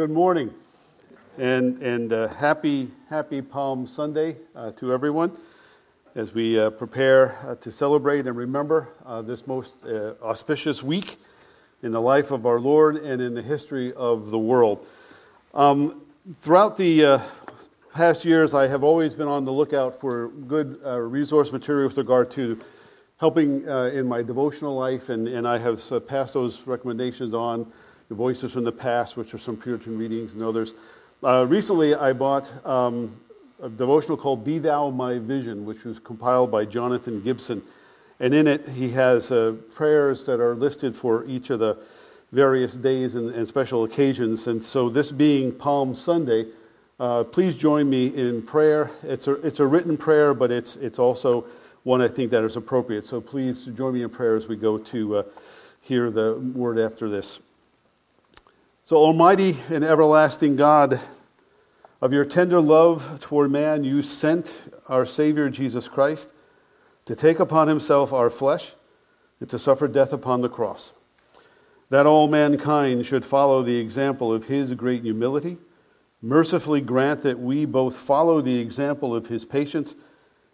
Good morning and, and uh, happy, happy Palm Sunday uh, to everyone as we uh, prepare uh, to celebrate and remember uh, this most uh, auspicious week in the life of our Lord and in the history of the world. Um, throughout the past years, I have always been on the lookout for good resource material with regard to helping in my devotional life, and, and I have passed those recommendations on the Voices from the Past, which are some Puritan readings and others. Uh, recently, I bought um, a devotional called Be Thou My Vision, which was compiled by Jonathan Gibson. And in it, he has uh, prayers that are listed for each of the various days and, and special occasions. And so, this being Palm Sunday, uh, please join me in prayer. It's a, it's a written prayer, but it's, it's also one I think that is appropriate. So, please join me in prayer as we go to uh, hear the word after this. So, Almighty and everlasting God, of your tender love toward man, you sent our Savior Jesus Christ to take upon himself our flesh and to suffer death upon the cross, that all mankind should follow the example of his great humility. Mercifully grant that we both follow the example of his patience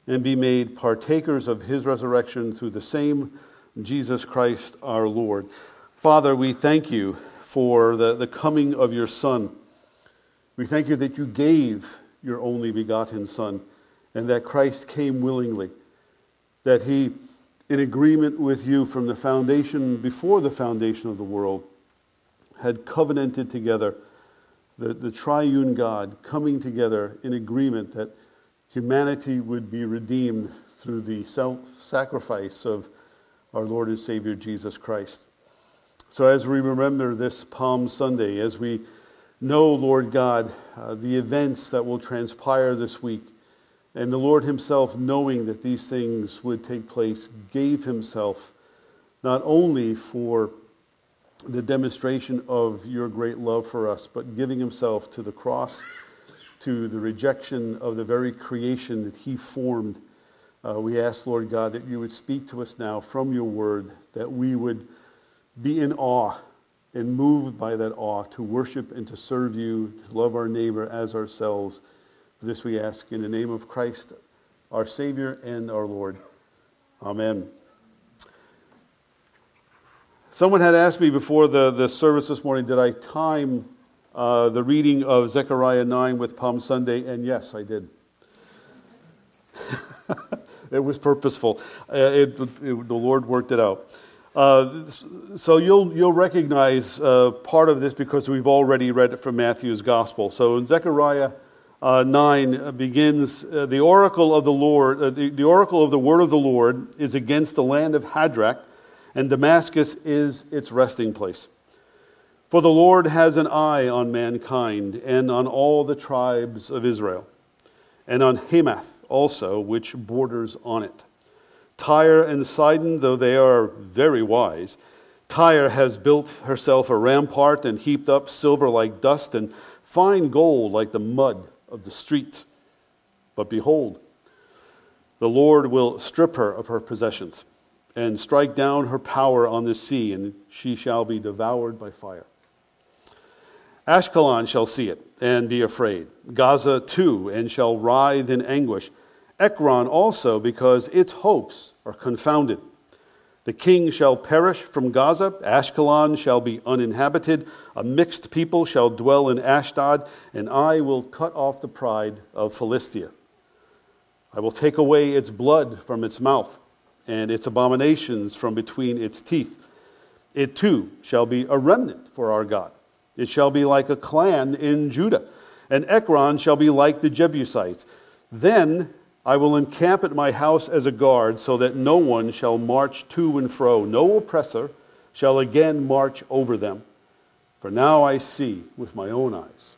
and be made partakers of his resurrection through the same Jesus Christ our Lord. Father, we thank you for the, the coming of your Son. We thank you that you gave your only begotten Son and that Christ came willingly, that he, in agreement with you from the foundation, before the foundation of the world, had covenanted together the, the triune God coming together in agreement that humanity would be redeemed through the self sacrifice of our Lord and Savior Jesus Christ. So, as we remember this Palm Sunday, as we know, Lord God, uh, the events that will transpire this week, and the Lord Himself, knowing that these things would take place, gave Himself not only for the demonstration of your great love for us, but giving Himself to the cross, to the rejection of the very creation that He formed. Uh, we ask, Lord God, that you would speak to us now from your word, that we would be in awe and moved by that awe to worship and to serve you, to love our neighbor as ourselves. For this we ask in the name of Christ, our Savior and our Lord. Amen. Someone had asked me before the, the service this morning, did I time uh, the reading of Zechariah 9 with Palm Sunday? And yes, I did. it was purposeful. Uh, it, it, the Lord worked it out. Uh, so you'll, you'll recognize uh, part of this because we've already read it from Matthew's gospel. So in Zechariah uh, 9 begins uh, the oracle of the Lord, uh, the, the, oracle of the word of the Lord is against the land of Hadrach, and Damascus is its resting place. For the Lord has an eye on mankind and on all the tribes of Israel, and on Hamath also, which borders on it. Tyre and Sidon, though they are very wise, Tyre has built herself a rampart and heaped up silver like dust and fine gold like the mud of the streets. But behold, the Lord will strip her of her possessions and strike down her power on the sea, and she shall be devoured by fire. Ashkelon shall see it and be afraid, Gaza too, and shall writhe in anguish. Ekron also, because its hopes are confounded. The king shall perish from Gaza, Ashkelon shall be uninhabited, a mixed people shall dwell in Ashdod, and I will cut off the pride of Philistia. I will take away its blood from its mouth, and its abominations from between its teeth. It too shall be a remnant for our God. It shall be like a clan in Judah, and Ekron shall be like the Jebusites. Then I will encamp at my house as a guard, so that no one shall march to and fro. No oppressor shall again march over them. For now I see with my own eyes.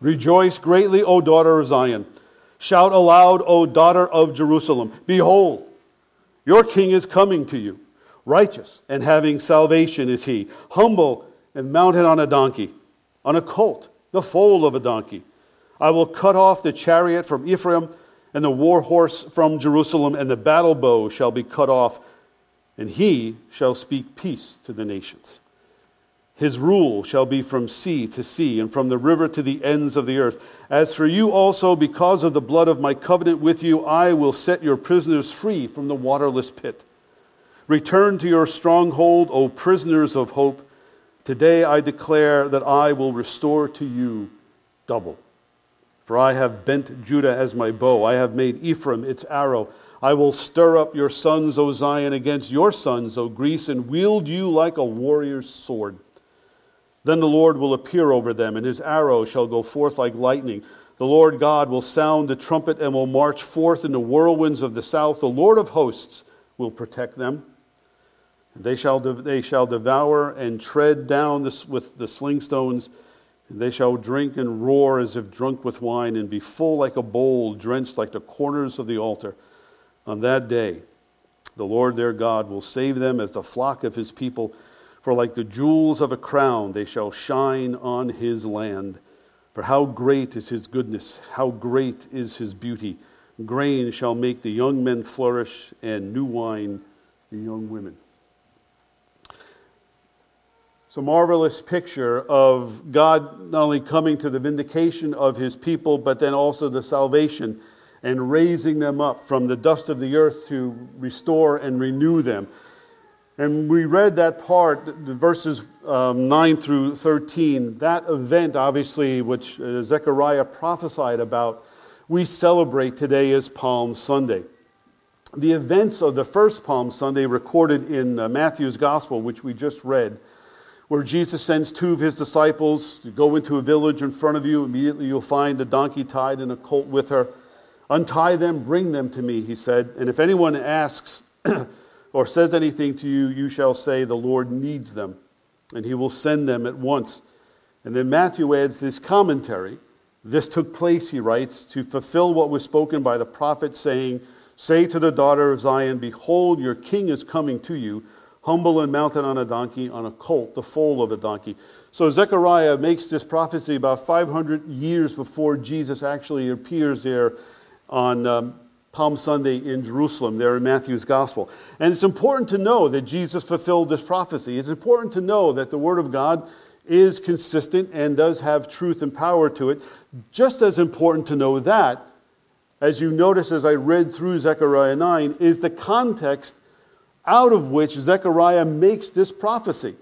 Rejoice greatly, O daughter of Zion. Shout aloud, O daughter of Jerusalem. Behold, your king is coming to you. Righteous and having salvation is he, humble and mounted on a donkey, on a colt, the foal of a donkey. I will cut off the chariot from Ephraim and the war horse from Jerusalem, and the battle bow shall be cut off, and he shall speak peace to the nations. His rule shall be from sea to sea and from the river to the ends of the earth. As for you also, because of the blood of my covenant with you, I will set your prisoners free from the waterless pit. Return to your stronghold, O prisoners of hope. Today I declare that I will restore to you double. For I have bent Judah as my bow, I have made Ephraim its arrow. I will stir up your sons, O Zion, against your sons, O Greece, and wield you like a warrior's sword. Then the Lord will appear over them, and his arrow shall go forth like lightning. The Lord God will sound the trumpet and will march forth in the whirlwinds of the south. The Lord of hosts will protect them. They shall, they shall devour and tread down with the slingstones. They shall drink and roar as if drunk with wine, and be full like a bowl, drenched like the corners of the altar. On that day, the Lord their God will save them as the flock of his people for like the jewels of a crown, they shall shine on his land. For how great is his goodness, how great is his beauty. Grain shall make the young men flourish, and new wine the young women. It's a marvelous picture of God not only coming to the vindication of his people, but then also the salvation and raising them up from the dust of the earth to restore and renew them. And we read that part, the verses um, 9 through 13. That event, obviously, which uh, Zechariah prophesied about, we celebrate today as Palm Sunday. The events of the first Palm Sunday recorded in uh, Matthew's Gospel, which we just read, where Jesus sends two of his disciples to go into a village in front of you. Immediately you'll find a donkey tied and a colt with her. Untie them, bring them to me, he said. And if anyone asks, or says anything to you, you shall say, The Lord needs them, and he will send them at once. And then Matthew adds this commentary. This took place, he writes, to fulfill what was spoken by the prophet, saying, Say to the daughter of Zion, Behold, your king is coming to you, humble and mounted on a donkey, on a colt, the foal of a donkey. So Zechariah makes this prophecy about 500 years before Jesus actually appears there on um, Palm Sunday in Jerusalem, there in Matthew's Gospel. And it's important to know that Jesus fulfilled this prophecy. It's important to know that the Word of God is consistent and does have truth and power to it. Just as important to know that, as you notice as I read through Zechariah 9, is the context out of which Zechariah makes this prophecy.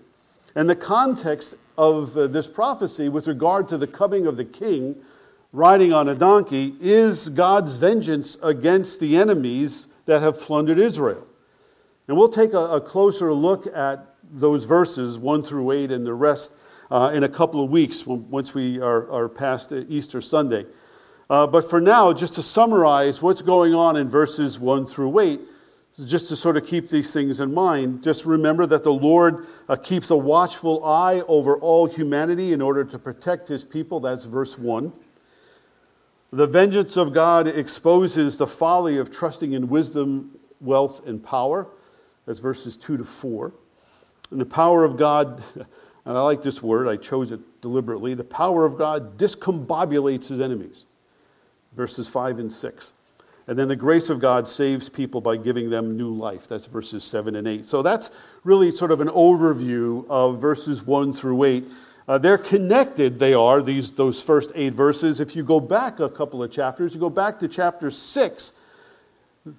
And the context of uh, this prophecy with regard to the coming of the king riding on a donkey is God's vengeance against the enemies that have plundered Israel. And we'll take a, closer look at those verses, 1 through 8, and the rest uh, in a couple of weeks once we are, are past Easter Sunday. Uh, but for now, just to summarize what's going on in verses 1 through 8, just to sort of keep these things in mind, just remember that the Lord uh, keeps a watchful eye over all humanity in order to protect his people. That's verse 1. The vengeance of God exposes the folly of trusting in wisdom, wealth, and power. That's verses 2 to 4. And the power of God, and I like this word, I chose it deliberately. The power of God discombobulates his enemies. Verses 5 and 6. And then the grace of God saves people by giving them new life. That's verses 7 and 8. So that's really sort of an overview of verses 1 through 8. Uh, they're connected, they are, these, those first eight verses. If you go back a couple of chapters, you go back to chapter 6,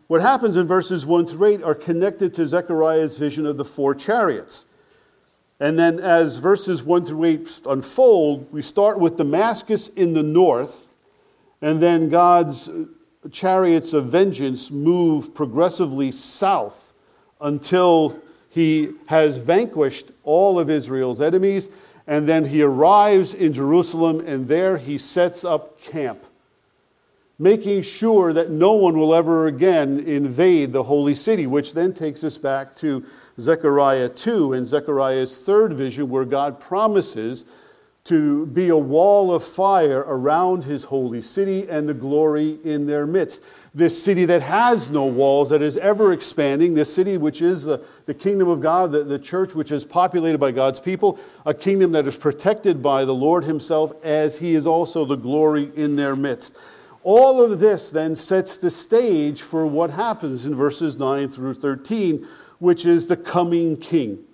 what happens in verses 1 through 8 are connected to Zechariah's vision of the four chariots. And then as verses 1 through 8 unfold, we start with Damascus in the north, and then God's chariots of vengeance move progressively south until he has vanquished all of Israel's enemies and then he arrives in Jerusalem, and there he sets up camp, making sure that no one will ever again invade the holy city, which then takes us back to Zechariah 2 and Zechariah's third vision, where God promises to be a wall of fire around his holy city and the glory in their midst this city that has no walls, that is ever expanding, this city which is the, the kingdom of God, the, the church which is populated by God's people, a kingdom that is protected by the Lord Himself as He is also the glory in their midst. All of this then sets the stage for what happens in verses 9 through 13, which is the coming king.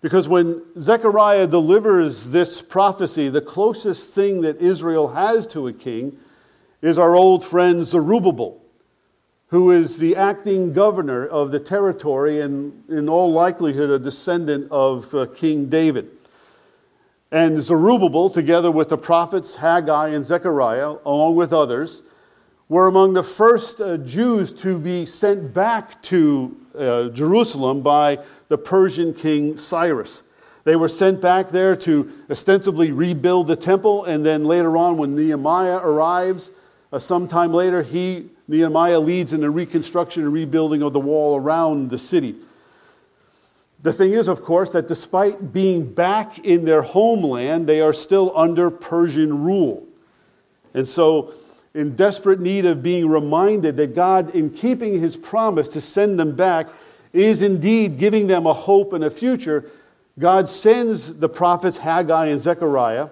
Because when Zechariah delivers this prophecy, the closest thing that Israel has to a king is our old friend Zerubbabel, who is the acting governor of the territory and, in all likelihood, a descendant of uh, King David. And Zerubbabel, together with the prophets Haggai and Zechariah, along with others, were among the first uh, Jews to be sent back to uh, Jerusalem by the Persian king Cyrus. They were sent back there to ostensibly rebuild the temple, and then later on, when Nehemiah arrives, uh, sometime later, he, Nehemiah, leads in the reconstruction and rebuilding of the wall around the city. The thing is, of course, that despite being back in their homeland, they are still under Persian rule. And so in desperate need of being reminded that God, in keeping his promise to send them back, is indeed giving them a hope and a future, God sends the prophets Haggai and Zechariah,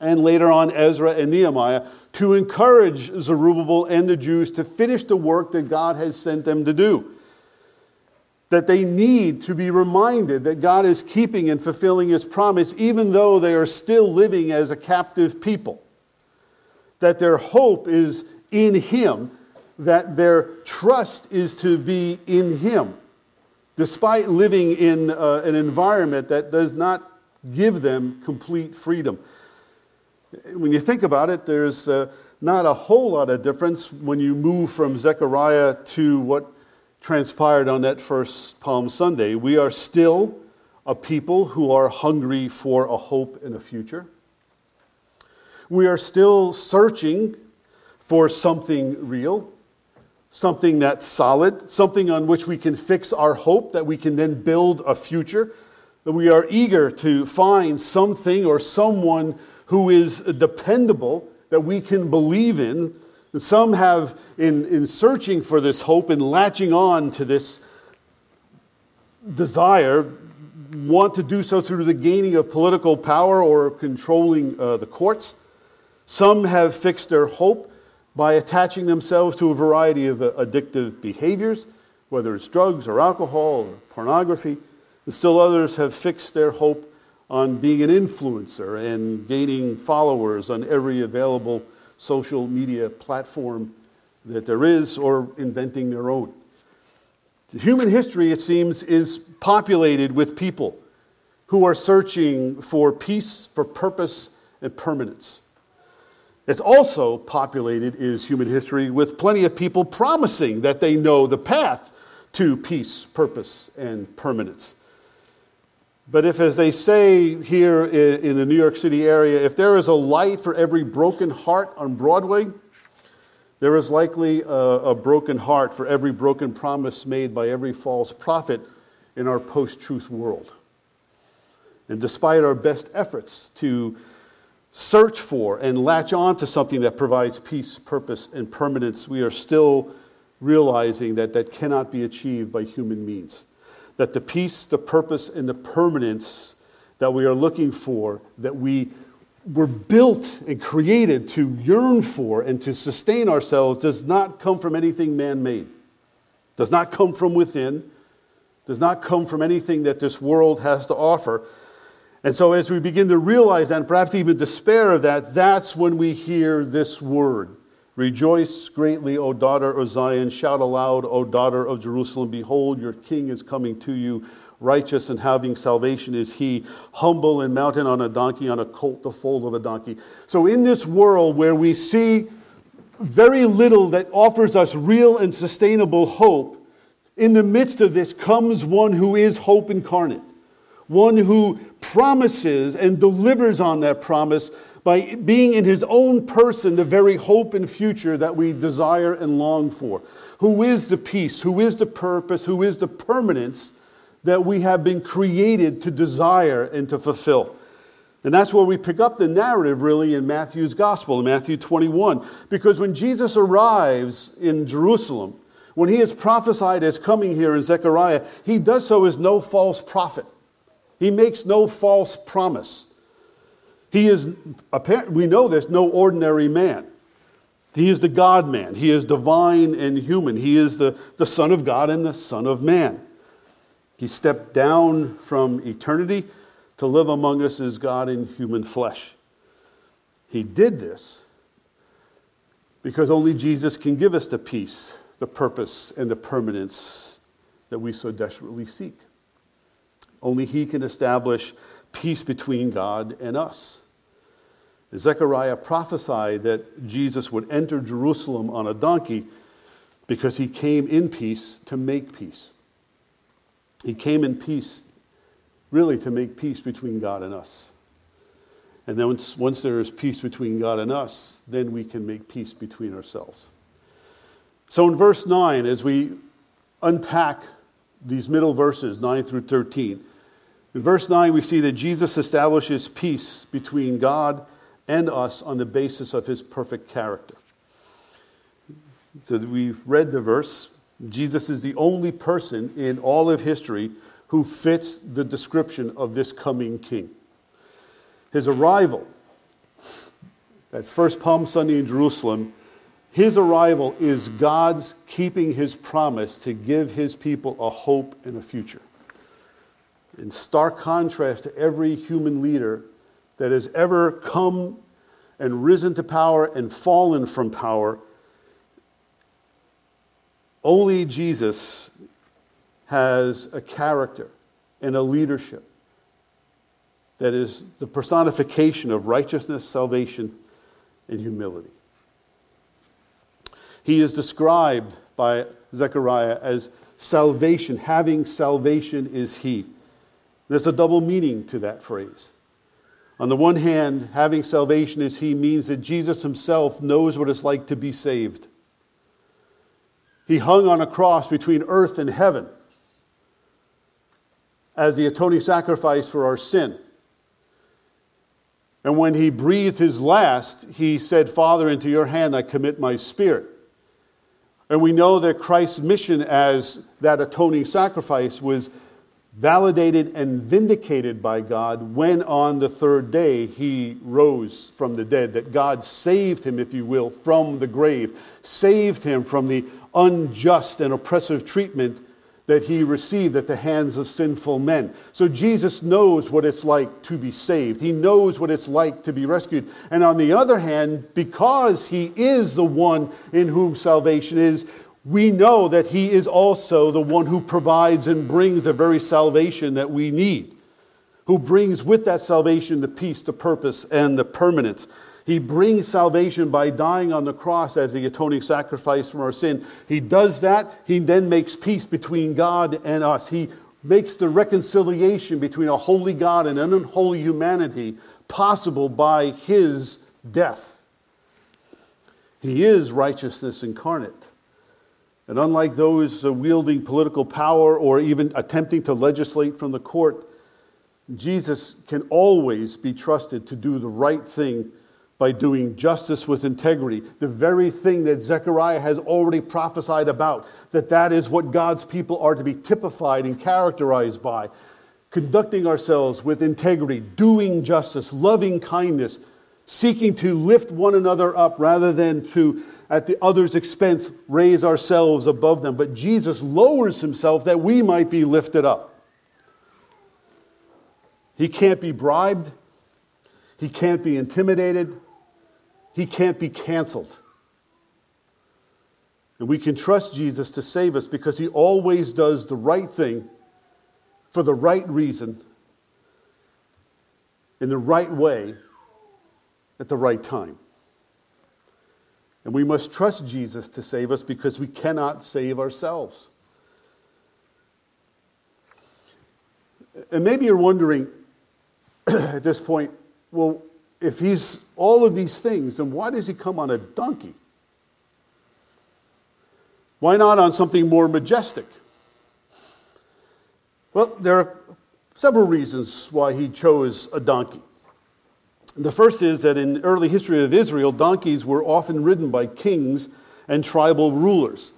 and later on Ezra and Nehemiah, to encourage Zerubbabel and the Jews to finish the work that God has sent them to do. That they need to be reminded that God is keeping and fulfilling his promise, even though they are still living as a captive people that their hope is in Him, that their trust is to be in Him, despite living in uh, an environment that does not give them complete freedom. When you think about it, there's uh, not a whole lot of difference when you move from Zechariah to what transpired on that first Palm Sunday. We are still a people who are hungry for a hope and a future. We are still searching for something real, something that's solid, something on which we can fix our hope, that we can then build a future. That we are eager to find something or someone who is dependable, that we can believe in. And some have, in, in searching for this hope and latching on to this desire, want to do so through the gaining of political power or controlling uh, the courts. Some have fixed their hope by attaching themselves to a variety of uh, addictive behaviors, whether it's drugs or alcohol or pornography. And still others have fixed their hope on being an influencer and gaining followers on every available social media platform that there is or inventing their own. Human history, it seems, is populated with people who are searching for peace, for purpose, and permanence. It's also populated, is human history, with plenty of people promising that they know the path to peace, purpose, and permanence. But if, as they say here in the New York City area, if there is a light for every broken heart on Broadway, there is likely a, a broken heart for every broken promise made by every false prophet in our post truth world. And despite our best efforts to search for and latch on to something that provides peace, purpose, and permanence, we are still realizing that that cannot be achieved by human means. That the peace, the purpose, and the permanence that we are looking for, that we were built and created to yearn for and to sustain ourselves, does not come from anything man made, does not come from within, does not come from anything that this world has to offer and so, as we begin to realize that, and perhaps even despair of that, that's when we hear this word Rejoice greatly, O daughter of Zion. Shout aloud, O daughter of Jerusalem. Behold, your king is coming to you. Righteous and having salvation is he, humble and mounted on a donkey, on a colt, the foal of a donkey. So, in this world where we see very little that offers us real and sustainable hope, in the midst of this comes one who is hope incarnate one who promises and delivers on that promise by being in his own person the very hope and future that we desire and long for. Who is the peace, who is the purpose, who is the permanence that we have been created to desire and to fulfill. And that's where we pick up the narrative really in Matthew's gospel, in Matthew 21. Because when Jesus arrives in Jerusalem, when he is prophesied as coming here in Zechariah, he does so as no false prophet. He makes no false promise. He is, we know this, no ordinary man. He is the God man. He is divine and human. He is the, the Son of God and the Son of Man. He stepped down from eternity to live among us as God in human flesh. He did this because only Jesus can give us the peace, the purpose, and the permanence that we so desperately seek. Only He can establish peace between God and us. Zechariah prophesied that Jesus would enter Jerusalem on a donkey because he came in peace to make peace. He came in peace, really, to make peace between God and us. And then once, once there is peace between God and us, then we can make peace between ourselves. So in verse 9, as we unpack these middle verses, 9 through 13, in verse 9, we see that Jesus establishes peace between God and us on the basis of his perfect character. So we've read the verse. Jesus is the only person in all of history who fits the description of this coming king his arrival at First Palm Sunday in Jerusalem, his arrival is God's keeping his promise to give his people a hope and a future. In stark contrast to every human leader that has ever come and risen to power and fallen from power, only Jesus has a character and a leadership that is the personification of righteousness, salvation, and humility. He is described by Zechariah as salvation. Having salvation is He. There's a double meaning to that phrase. On the one hand, having salvation is He means that Jesus Himself knows what it's like to be saved. He hung on a cross between earth and heaven as the atoning sacrifice for our sin. And when he breathed his last, he said, Father, into your hand I commit my spirit. And we know that Christ's mission as that atoning sacrifice was validated and vindicated by God when on the third day he rose from the dead. That God saved him, if you will, from the grave, saved him from the unjust and oppressive treatment that he received at the hands of sinful men. So Jesus knows what it's like to be saved. He knows what it's like to be rescued. And on the other hand, because he is the one in whom salvation is, we know that he is also the one who provides and brings the very salvation that we need, who brings with that salvation the peace, the purpose, and the permanence. He brings salvation by dying on the cross as the atoning sacrifice for our sin. He does that. He then makes peace between God and us. He makes the reconciliation between a holy God and an unholy humanity possible by his death. He is righteousness incarnate. And unlike those uh, wielding political power or even attempting to legislate from the court, Jesus can always be trusted to do the right thing by doing justice with integrity, the very thing that Zechariah has already prophesied about, that that is what God's people are to be typified and characterized by. Conducting ourselves with integrity, doing justice, loving kindness, seeking to lift one another up rather than to, at the other's expense, raise ourselves above them. But Jesus lowers himself that we might be lifted up. He can't be bribed. He can't be intimidated. He can't be canceled. And we can trust Jesus to save us because he always does the right thing for the right reason, in the right way, at the right time. And we must trust Jesus to save us because we cannot save ourselves. And maybe you're wondering at this point, well, if he's all of these things, then why does he come on a donkey? Why not on something more majestic? Well, there are several reasons why he chose a donkey. The first is that in early history of Israel, donkeys were often ridden by kings and tribal rulers.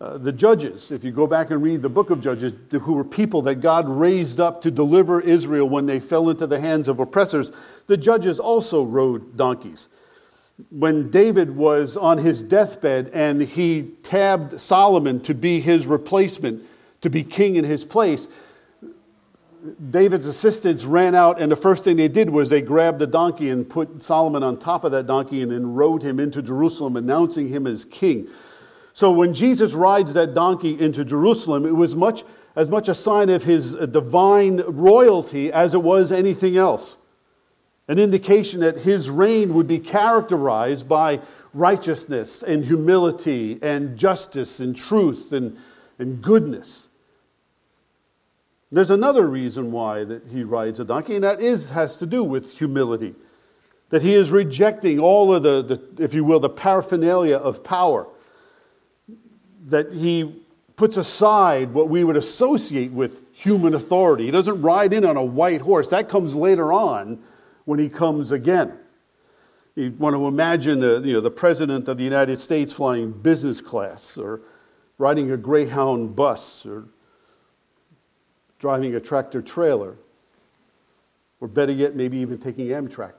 Uh, the judges, if you go back and read the book of Judges, who were people that God raised up to deliver Israel when they fell into the hands of oppressors, the judges also rode donkeys. When David was on his deathbed and he tabbed Solomon to be his replacement, to be king in his place, David's assistants ran out, and the first thing they did was they grabbed the donkey and put Solomon on top of that donkey and then rode him into Jerusalem, announcing him as king. So when Jesus rides that donkey into Jerusalem, it was much as much a sign of his uh, divine royalty as it was anything else. An indication that his reign would be characterized by righteousness and humility and justice and truth and, and goodness. There's another reason why that he rides a donkey, and that is has to do with humility. That he is rejecting all of the, the if you will, the paraphernalia of power. That he puts aside what we would associate with human authority. He doesn't ride in on a white horse. That comes later on when he comes again. You want to imagine the, you know, the President of the United States flying business class or riding a Greyhound bus or driving a tractor trailer, or better yet, maybe even taking Amtrak.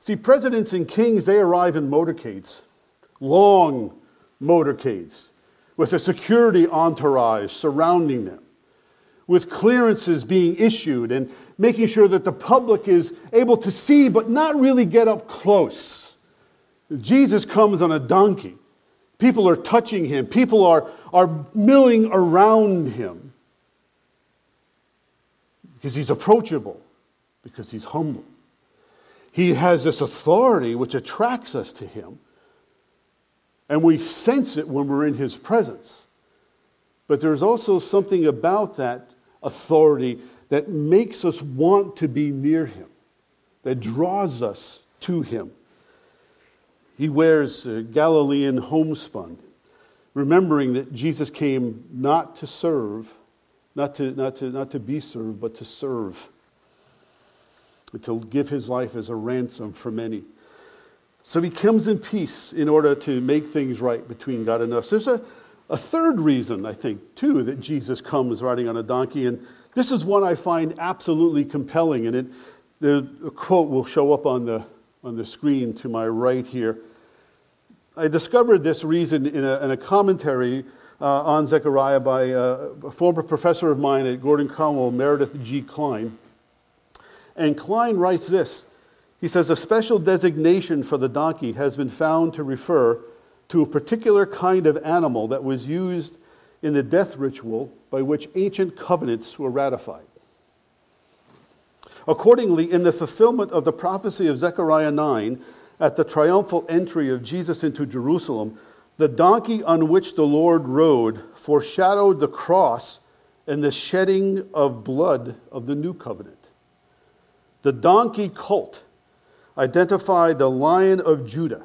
See, presidents and kings, they arrive in motorcades, long motorcades, with a security entourage surrounding them, with clearances being issued and making sure that the public is able to see but not really get up close. Jesus comes on a donkey. People are touching him, people are, are milling around him because he's approachable, because he's humble. He has this authority which attracts us to him, and we sense it when we're in his presence. But there's also something about that authority that makes us want to be near him, that draws us to him. He wears Galilean homespun, remembering that Jesus came not to serve, not to, not to, not to be served, but to serve, to give his life as a ransom for many. So he comes in peace in order to make things right between God and us. There's a, a third reason, I think, too, that Jesus comes riding on a donkey, and this is one I find absolutely compelling, and it, the, quote will show up on the, on the screen to my right here. I discovered this reason in a, in a commentary uh, on Zechariah by uh, a former professor of mine at Gordon Conwell, Meredith G. Kline. And Kline writes this He says, A special designation for the donkey has been found to refer to a particular kind of animal that was used in the death ritual by which ancient covenants were ratified. Accordingly, in the fulfillment of the prophecy of Zechariah 9, at the triumphal entry of Jesus into Jerusalem, the donkey on which the Lord rode foreshadowed the cross and the shedding of blood of the new covenant. The donkey colt identified the lion of Judah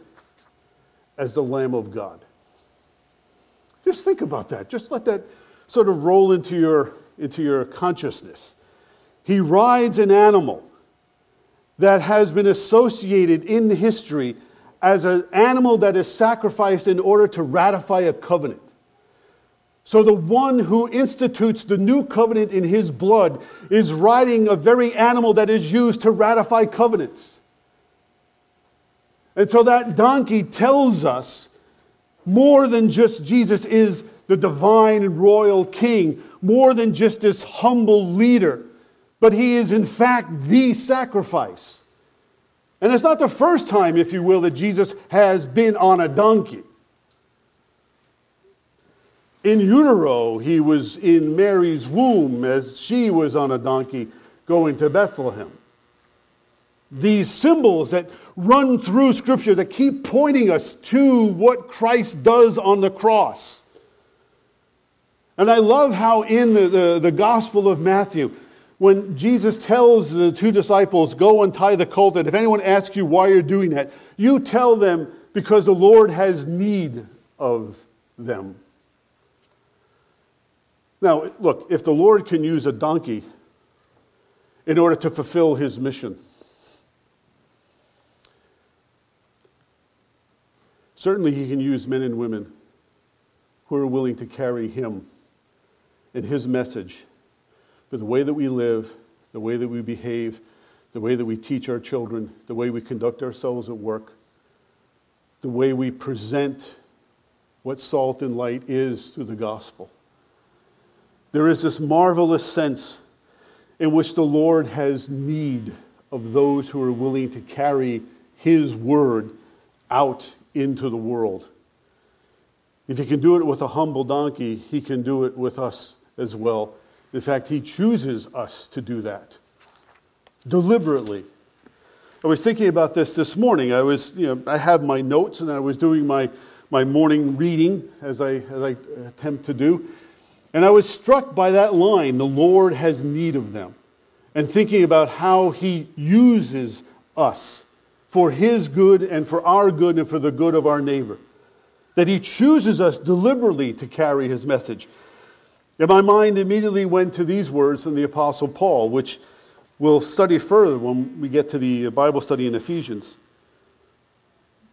as the Lamb of God. Just think about that. Just let that sort of roll into your, into your consciousness. He rides an animal that has been associated in history as an animal that is sacrificed in order to ratify a covenant. So the one who institutes the new covenant in his blood is riding a very animal that is used to ratify covenants. And so that donkey tells us more than just Jesus is the divine and royal king, more than just this humble leader, but he is in fact the sacrifice. And it's not the first time, if you will, that Jesus has been on a donkey. In utero, he was in Mary's womb as she was on a donkey going to Bethlehem. These symbols that run through Scripture that keep pointing us to what Christ does on the cross. And I love how in the, the, the, Gospel of Matthew, when Jesus tells the two disciples, Go and tie the colt, and if anyone asks you why you're doing that, you tell them because the Lord has need of them. Now, look, if the Lord can use a donkey in order to fulfill his mission, Certainly, he can use men and women who are willing to carry him and his message. But the way that we live, the way that we behave, the way that we teach our children, the way we conduct ourselves at work, the way we present what salt and light is through the gospel. there is this marvelous sense in which the Lord has need of those who are willing to carry His word out into the world. If He can do it with a humble donkey, He can do it with us as well. In fact, He chooses us to do that deliberately. I was thinking about this this morning. I was, you know, I have my notes and I was doing my, my morning reading as I, as I attempt to do. And I was struck by that line, the Lord has need of them. And thinking about how he uses us for his good and for our good and for the good of our neighbor. That he chooses us deliberately to carry his message. And my mind immediately went to these words from the Apostle Paul, which we'll study further when we get to the Bible study in Ephesians.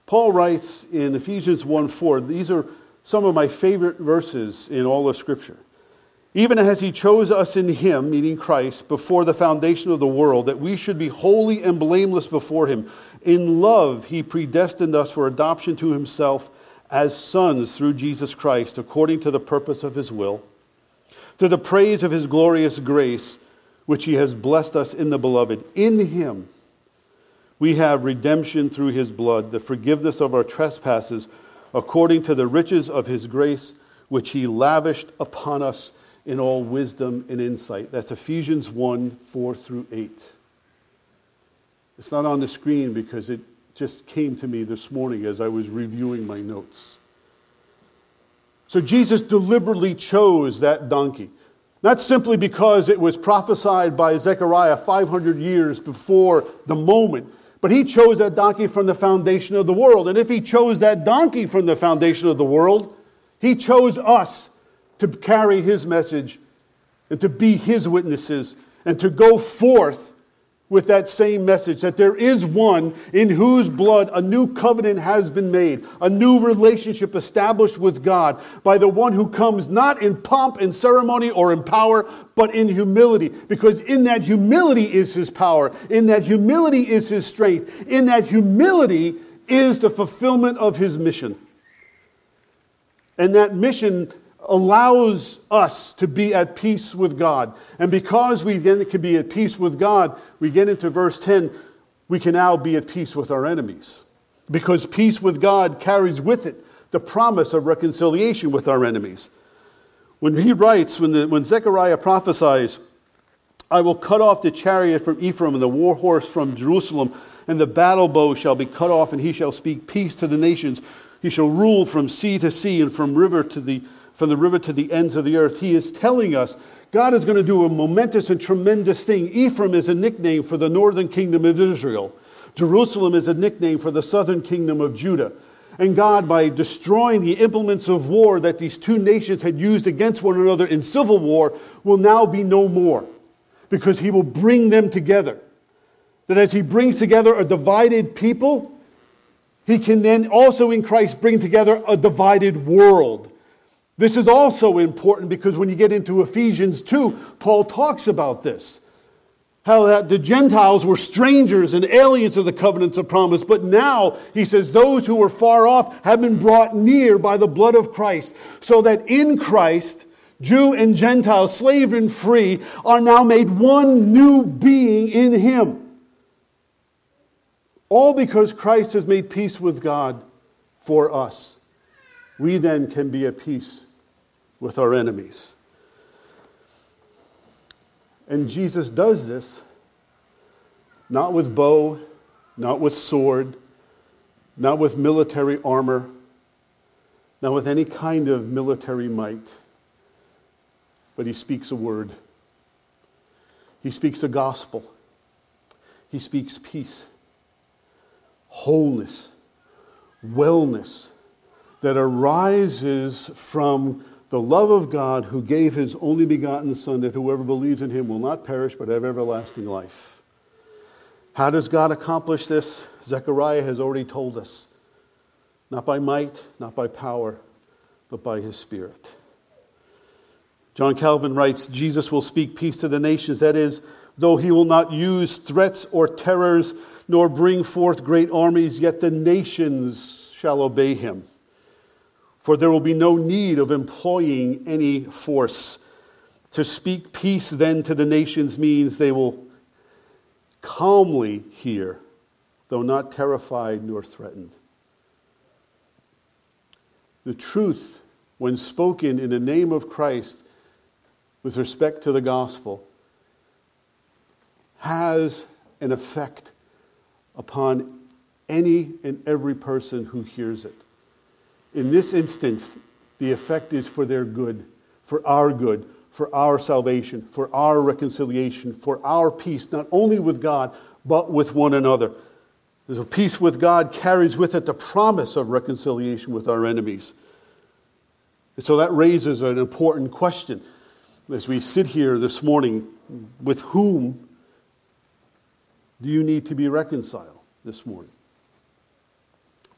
Paul writes in Ephesians 1 4, these are some of my favorite verses in all of Scripture. Even as he chose us in him, meaning Christ, before the foundation of the world, that we should be holy and blameless before him. In love, he predestined us for adoption to himself as sons through Jesus Christ, according to the purpose of his will, to the praise of his glorious grace which he has blessed us in the beloved. In him we have redemption through his blood, the forgiveness of our trespasses, according to the riches of his grace, which he lavished upon us in all wisdom and insight. That's Ephesians 1 4 through 8. It's not on the screen because it just came to me this morning as I was reviewing my notes. So Jesus deliberately chose that donkey. Not simply because it was prophesied by Zechariah 500 years before the moment, but he chose that donkey from the foundation of the world. And if he chose that donkey from the foundation of the world, he chose us to carry his message and to be his witnesses and to go forth with that same message that there is one in whose blood a new covenant has been made, a new relationship established with God by the one who comes not in pomp and ceremony or in power, but in humility. Because in that humility is his power, in that humility is his strength, in that humility is the fulfillment of his mission. And that mission allows us to be at peace with God. And because we then can be at peace with God, we get into verse 10, we can now be at peace with our enemies. Because peace with God carries with it the promise of reconciliation with our enemies. When he writes, when, the, when Zechariah prophesies, I will cut off the chariot from Ephraim and the war horse from Jerusalem, and the battle bow shall be cut off, and he shall speak peace to the nations. He shall rule from sea to sea and from river to the from the river to the ends of the earth. He is telling us God is going to do a momentous and tremendous thing. Ephraim is a nickname for the northern kingdom of Israel. Jerusalem is a nickname for the southern kingdom of Judah. And God, by destroying the implements of war that these two nations had used against one another in civil war, will now be no more because He will bring them together. That as He brings together a divided people, He can then also in Christ bring together a divided world. This is also important because when you get into Ephesians 2, Paul talks about this. How that the Gentiles were strangers and aliens of the covenants of promise, but now, he says, those who were far off have been brought near by the blood of Christ, so that in Christ, Jew and Gentile, slave and free, are now made one new being in him. All because Christ has made peace with God for us. We then can be at peace with our enemies. And Jesus does this not with bow, not with sword, not with military armor, not with any kind of military might, but he speaks a word. He speaks a gospel. He speaks peace, wholeness, wellness that arises from the love of God who gave his only begotten Son, that whoever believes in him will not perish but have everlasting life. How does God accomplish this? Zechariah has already told us. Not by might, not by power, but by his Spirit. John Calvin writes Jesus will speak peace to the nations. That is, though he will not use threats or terrors, nor bring forth great armies, yet the nations shall obey him for there will be no need of employing any force. To speak peace then to the nations means they will calmly hear, though not terrified nor threatened. The truth, when spoken in the name of Christ with respect to the gospel, has an effect upon any and every person who hears it. In this instance, the effect is for their good, for our good, for our salvation, for our reconciliation, for our peace, not only with God, but with one another. A peace with God carries with it the promise of reconciliation with our enemies. And so that raises an important question as we sit here this morning with whom do you need to be reconciled this morning?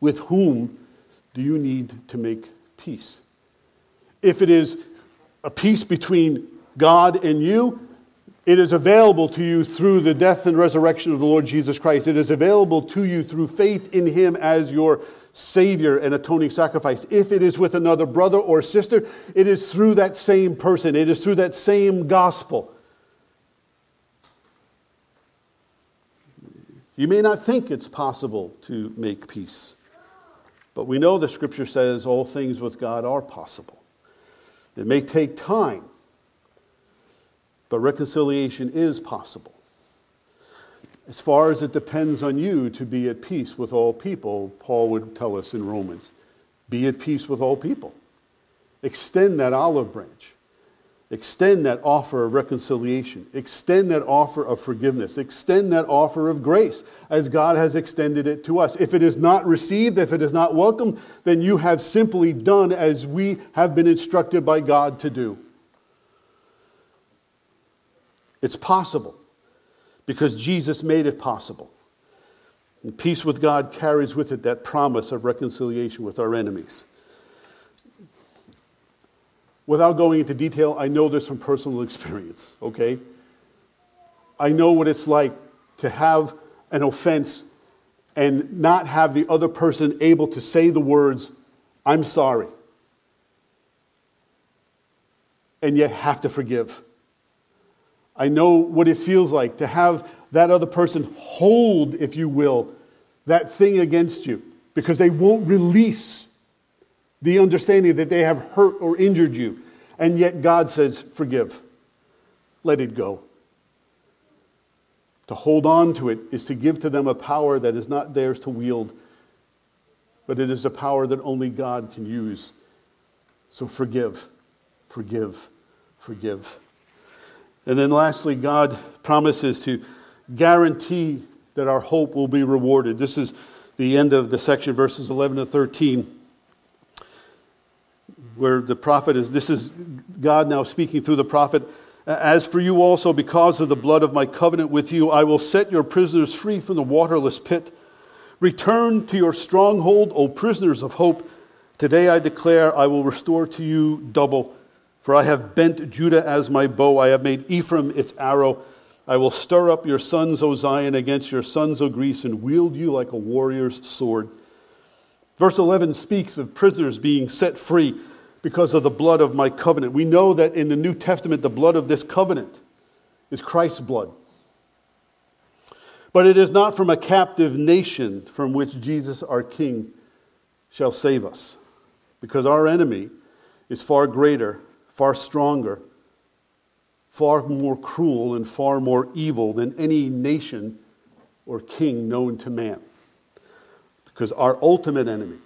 With whom do you need to make peace? If it is a peace between God and you, it is available to you through the death and resurrection of the Lord Jesus Christ. It is available to you through faith in Him as your Savior and atoning sacrifice. If it is with another brother or sister, it is through that same person, it is through that same gospel. You may not think it's possible to make peace, but we know the scripture says all things with God are possible. It may take time, but reconciliation is possible. As far as it depends on you to be at peace with all people, Paul would tell us in Romans be at peace with all people. Extend that olive branch. Extend that offer of reconciliation. Extend that offer of forgiveness. Extend that offer of grace as God has extended it to us. If it is not received, if it is not welcome, then you have simply done as we have been instructed by God to do. It's possible because Jesus made it possible. And peace with God carries with it that promise of reconciliation with our enemies. Without going into detail, I know this from personal experience, okay? I know what it's like to have an offense and not have the other person able to say the words, I'm sorry, and yet have to forgive. I know what it feels like to have that other person hold, if you will, that thing against you because they won't release the understanding that they have hurt or injured you. And yet God says, forgive, let it go. To hold on to it is to give to them a power that is not theirs to wield, but it is a power that only God can use. So forgive, forgive, forgive. And then lastly, God promises to guarantee that our hope will be rewarded. This is the end of the section, verses 11 to 13, where the prophet is, this is God now speaking through the prophet. As for you also, because of the blood of my covenant with you, I will set your prisoners free from the waterless pit. Return to your stronghold, O prisoners of hope. Today I declare I will restore to you double. For I have bent Judah as my bow, I have made Ephraim its arrow. I will stir up your sons, O Zion, against your sons, O Greece, and wield you like a warrior's sword. Verse 11 speaks of prisoners being set free because of the blood of my covenant. We know that in the New Testament, the blood of this covenant is Christ's blood. But it is not from a captive nation from which Jesus, our King, shall save us, because our enemy is far greater far stronger, far more cruel, and far more evil than any nation or king known to man. Because our ultimate enemy,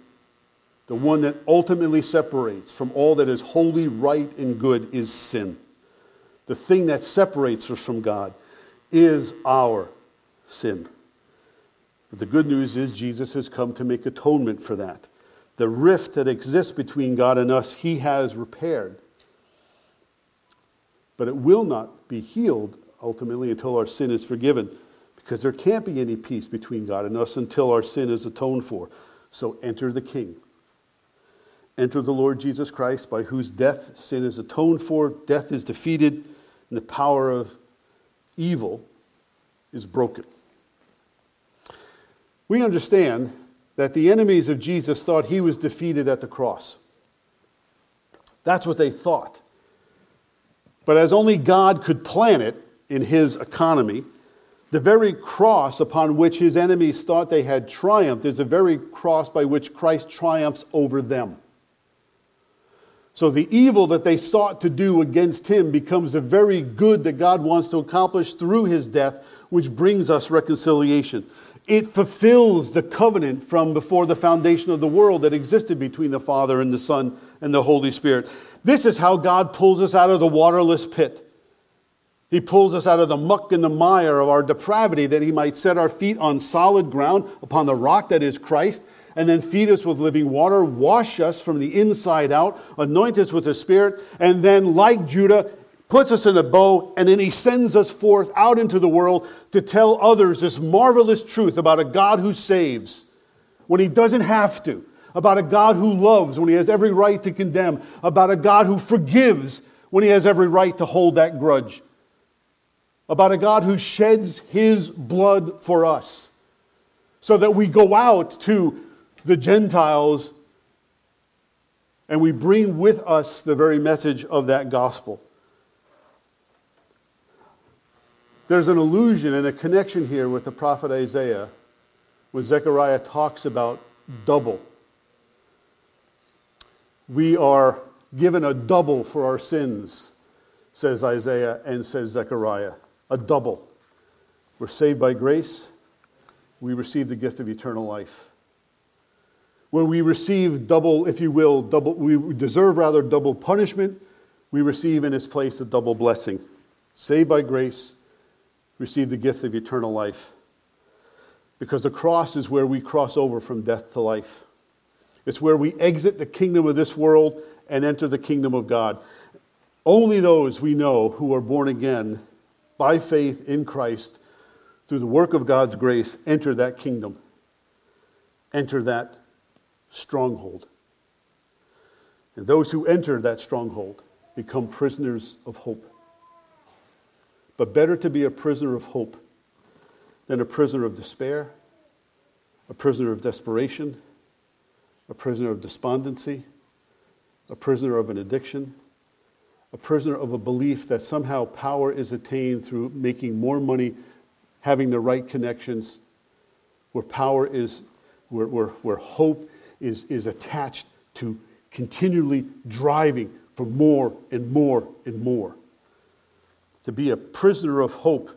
the one that ultimately separates from all that is holy, right, and good, is sin. The thing that separates us from God is our sin. But the good news is Jesus has come to make atonement for that. The rift that exists between God and us, he has repaired. But it will not be healed ultimately until our sin is forgiven, because there can't be any peace between God and us until our sin is atoned for. So enter the King. Enter the Lord Jesus Christ, by whose death sin is atoned for, death is defeated, and the power of evil is broken. We understand that the enemies of Jesus thought he was defeated at the cross. That's what they thought. But as only God could plan it in his economy, the very cross upon which his enemies thought they had triumphed is the very cross by which Christ triumphs over them. So the evil that they sought to do against him becomes the very good that God wants to accomplish through his death, which brings us reconciliation. It fulfills the covenant from before the foundation of the world that existed between the Father and the Son and the Holy Spirit. This is how God pulls us out of the waterless pit. He pulls us out of the muck and the mire of our depravity that He might set our feet on solid ground upon the rock that is Christ, and then feed us with living water, wash us from the inside out, anoint us with the Spirit, and then, like Judah, puts us in a bow, and then He sends us forth out into the world to tell others this marvelous truth about a God who saves when He doesn't have to, about a God who loves when He has every right to condemn, about a God who forgives when He has every right to hold that grudge about a God who sheds his blood for us so that we go out to the Gentiles and we bring with us the very message of that gospel. There's an allusion and a connection here with the prophet Isaiah when Zechariah talks about double. We are given a double for our sins, says Isaiah and says Zechariah a double. We're saved by grace, we receive the gift of eternal life. When we receive double, if you will, double, we deserve rather double punishment, we receive in its place a double blessing. Saved by grace, receive the gift of eternal life. Because the cross is where we cross over from death to life. It's where we exit the kingdom of this world and enter the kingdom of God. Only those we know who are born again by faith in Christ, through the work of God's grace, enter that kingdom, enter that stronghold. And those who enter that stronghold become prisoners of hope. But better to be a prisoner of hope than a prisoner of despair, a prisoner of desperation, a prisoner of despondency, a prisoner of an addiction a prisoner of a belief that somehow power is attained through making more money, having the right connections, where power is, where, where, where hope is, is attached to continually driving for more and more and more. To be a prisoner of hope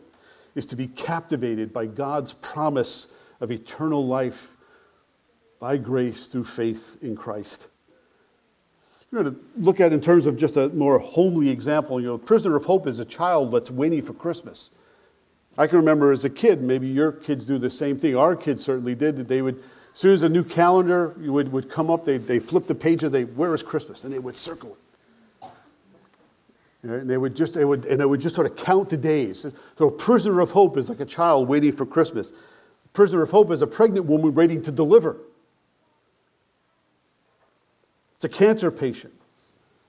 is to be captivated by God's promise of eternal life by grace through faith in Christ. You know, to look at in terms of just a more homely example. You know, prisoner of hope is a child that's waiting for Christmas. I can remember as a kid, maybe your kids do the same thing. Our kids certainly did. That they would, as soon as a new calendar would, would come up, they they flip the page and they, where is Christmas? And they would circle it. And they would just, they would, and they would just sort of count the days. So a prisoner of hope is like a child waiting for Christmas. A prisoner of hope is a pregnant woman waiting to deliver. It's a cancer patient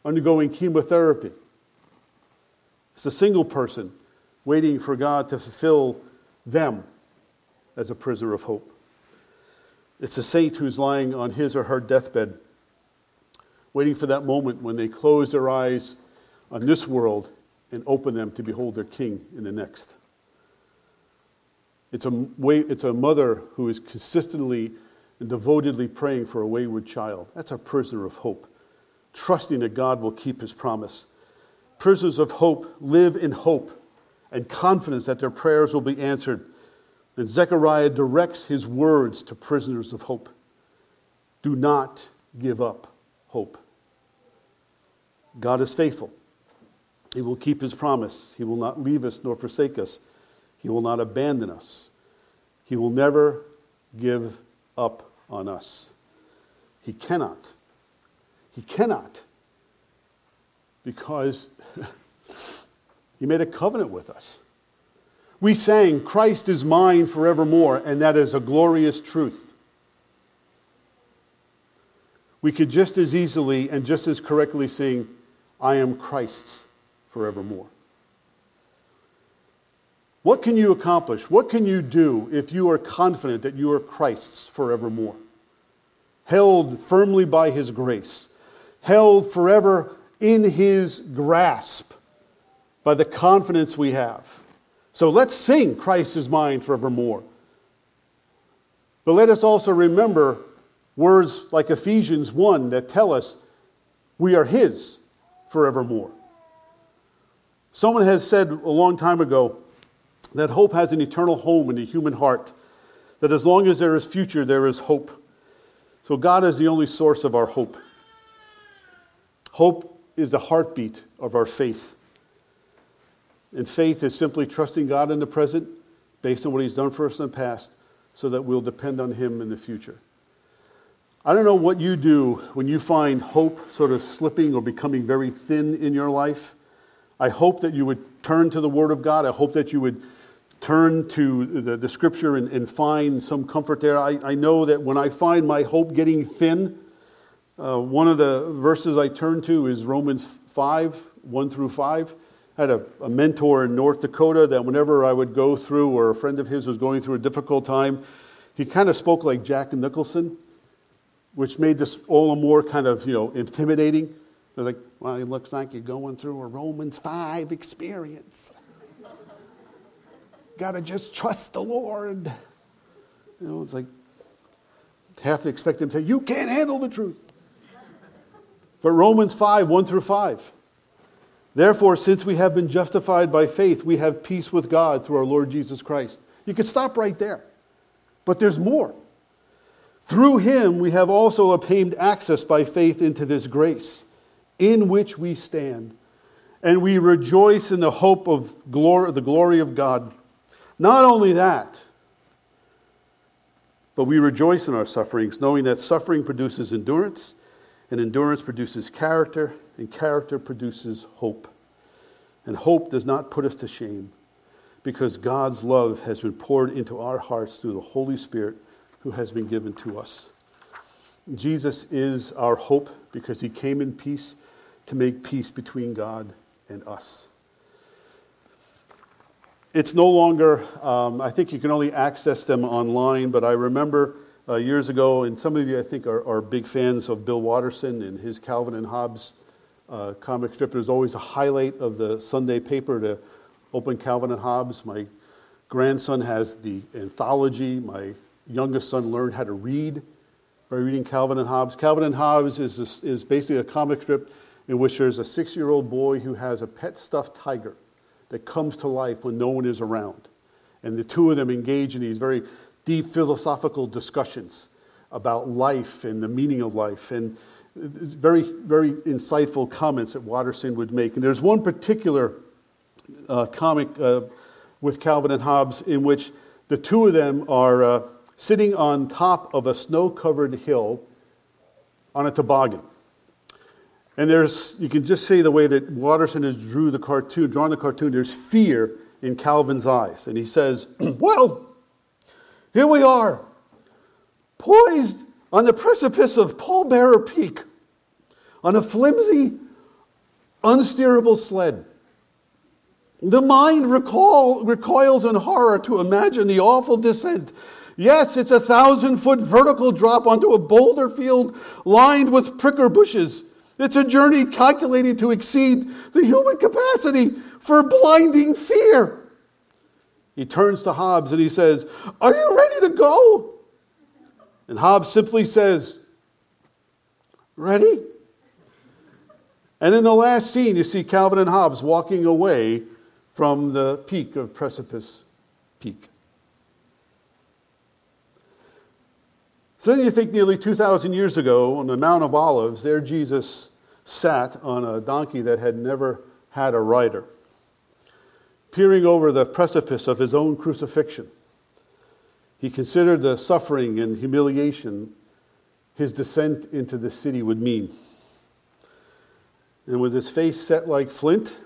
undergoing chemotherapy. It's a single person waiting for God to fulfill them as a prisoner of hope. It's a saint who's lying on his or her deathbed, waiting for that moment when they close their eyes on this world and open them to behold their king in the next. It's a, way, it's a mother who is consistently and devotedly praying for a wayward child. That's a prisoner of hope, trusting that God will keep his promise. Prisoners of hope live in hope and confidence that their prayers will be answered. Zechariah directs his words to prisoners of hope Do not give up hope. God is faithful. He will keep his promise. He will not leave us nor forsake us. He will not abandon us. He will never give up on us. He cannot. He cannot. Because he made a covenant with us. We sang, Christ is mine forevermore, and that is a glorious truth. We could just as easily and just as correctly sing, I am Christ's forevermore. What can you accomplish? What can you do if you are confident that you are Christ's forevermore? Held firmly by his grace, held forever in his grasp, by the confidence we have. So let's sing Christ is mine forevermore. But let us also remember words like Ephesians 1 that tell us we are His forevermore. Someone has said a long time ago that hope has an eternal home in the human heart, that as long as there is future, there is hope. So God is the only source of our hope. Hope is the heartbeat of our faith. And faith is simply trusting God in the present based on what He's done for us in the past so that we'll depend on Him in the future. I don't know what you do when you find hope sort of slipping or becoming very thin in your life. I hope that you would turn to the Word of God. I hope that you would turn to the, the Scripture and, and, find some comfort there. I, I, know that when I find my hope getting thin, uh, one of the verses I turn to is Romans 5 1 through 5. I had a, a mentor in North Dakota that whenever I would go through, or a friend of his was going through a difficult time, he kind of spoke like Jack Nicholson, which made this all the more kind of you know intimidating. They're like, well, it looks like you're going through a Romans 5 experience. Got to just trust the Lord. You know, it's like half expect him to say, You can't handle the truth. But Romans 5, 1 through 5. Therefore, since we have been justified by faith, we have peace with God through our Lord Jesus Christ. You could stop right there. But there's more. Through him, we have also obtained access by faith into this grace in which we stand. And we rejoice in the hope of glory, the glory of God. Not only that, but we rejoice in our sufferings, knowing that suffering produces endurance, and endurance produces character, and character produces hope. And hope does not put us to shame because God's love has been poured into our hearts through the Holy Spirit who has been given to us. Jesus is our hope because he came in peace to make peace between God and us. It's no longer, um, I think you can only access them online, but I remember uh, years ago, and some of you I think are, are, big fans of Bill Watterson and his Calvin and Hobbes uh, comic strip. There's always a highlight of the Sunday paper to open Calvin and Hobbes. My grandson has the anthology. My youngest son learned how to read by reading Calvin and Hobbes. Calvin and Hobbes is, is basically a comic strip in which there's a six year old boy who has a pet stuffed tiger that comes to life when no one is around. And the two of them engage in these very deep philosophical discussions about life and the meaning of life. And very, very insightful comments that Watterson would make. And there's one particular uh, comic uh, with Calvin and Hobbes in which the two of them are uh, sitting on top of a snow covered hill on a toboggan. And there's, you can just see the way that Watterson has drew the cartoon, drawn the cartoon, there's fear in Calvin's eyes. And he says, Well, here we are, poised on the precipice of Pallbearer Peak, on a flimsy, unsteerable sled. The mind recoils in horror to imagine the awful descent. Yes, it's a thousand foot vertical drop onto a boulder field lined with pricker bushes. It's a journey calculated to exceed the human capacity for blinding fear. He turns to Hobbes and he says, Are you ready to go? And Hobbes simply says, Ready? And in the last scene, you see Calvin and Hobbes walking away from the peak of Precipice Peak. So then you think nearly 2,000 years ago on the Mount of Olives, there Jesus sat on a donkey that had never had a rider, peering over the precipice of his own crucifixion. He considered the suffering and humiliation his descent into the city would mean. And with his face set like flint,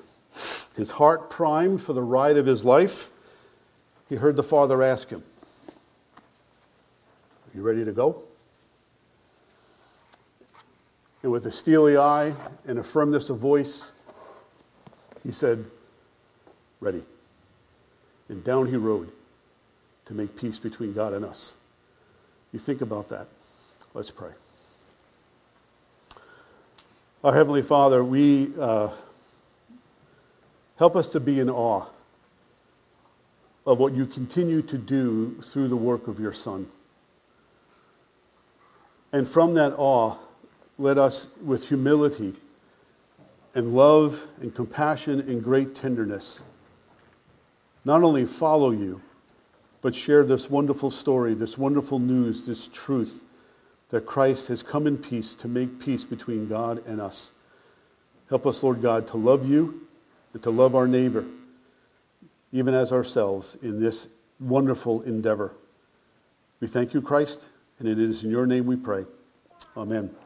his heart primed for the ride of his life, he heard the Father ask him, Are you ready to go? And with a steely eye and a firmness of voice, he said, Ready. And down he rode to make peace between God and us. You think about that. Let's pray. Our Heavenly Father, we, uh, Help us to be in awe of what you continue to do through the work of your Son. And from that awe, let us, with humility and love and compassion and great tenderness, not only follow you, but share this wonderful story, this wonderful news, this truth that Christ has come in peace to make peace between God and us. Help us, Lord God, to love you and to love our neighbor, even as ourselves, in this wonderful endeavor. We thank you, Christ, and it is in your name we pray. Amen.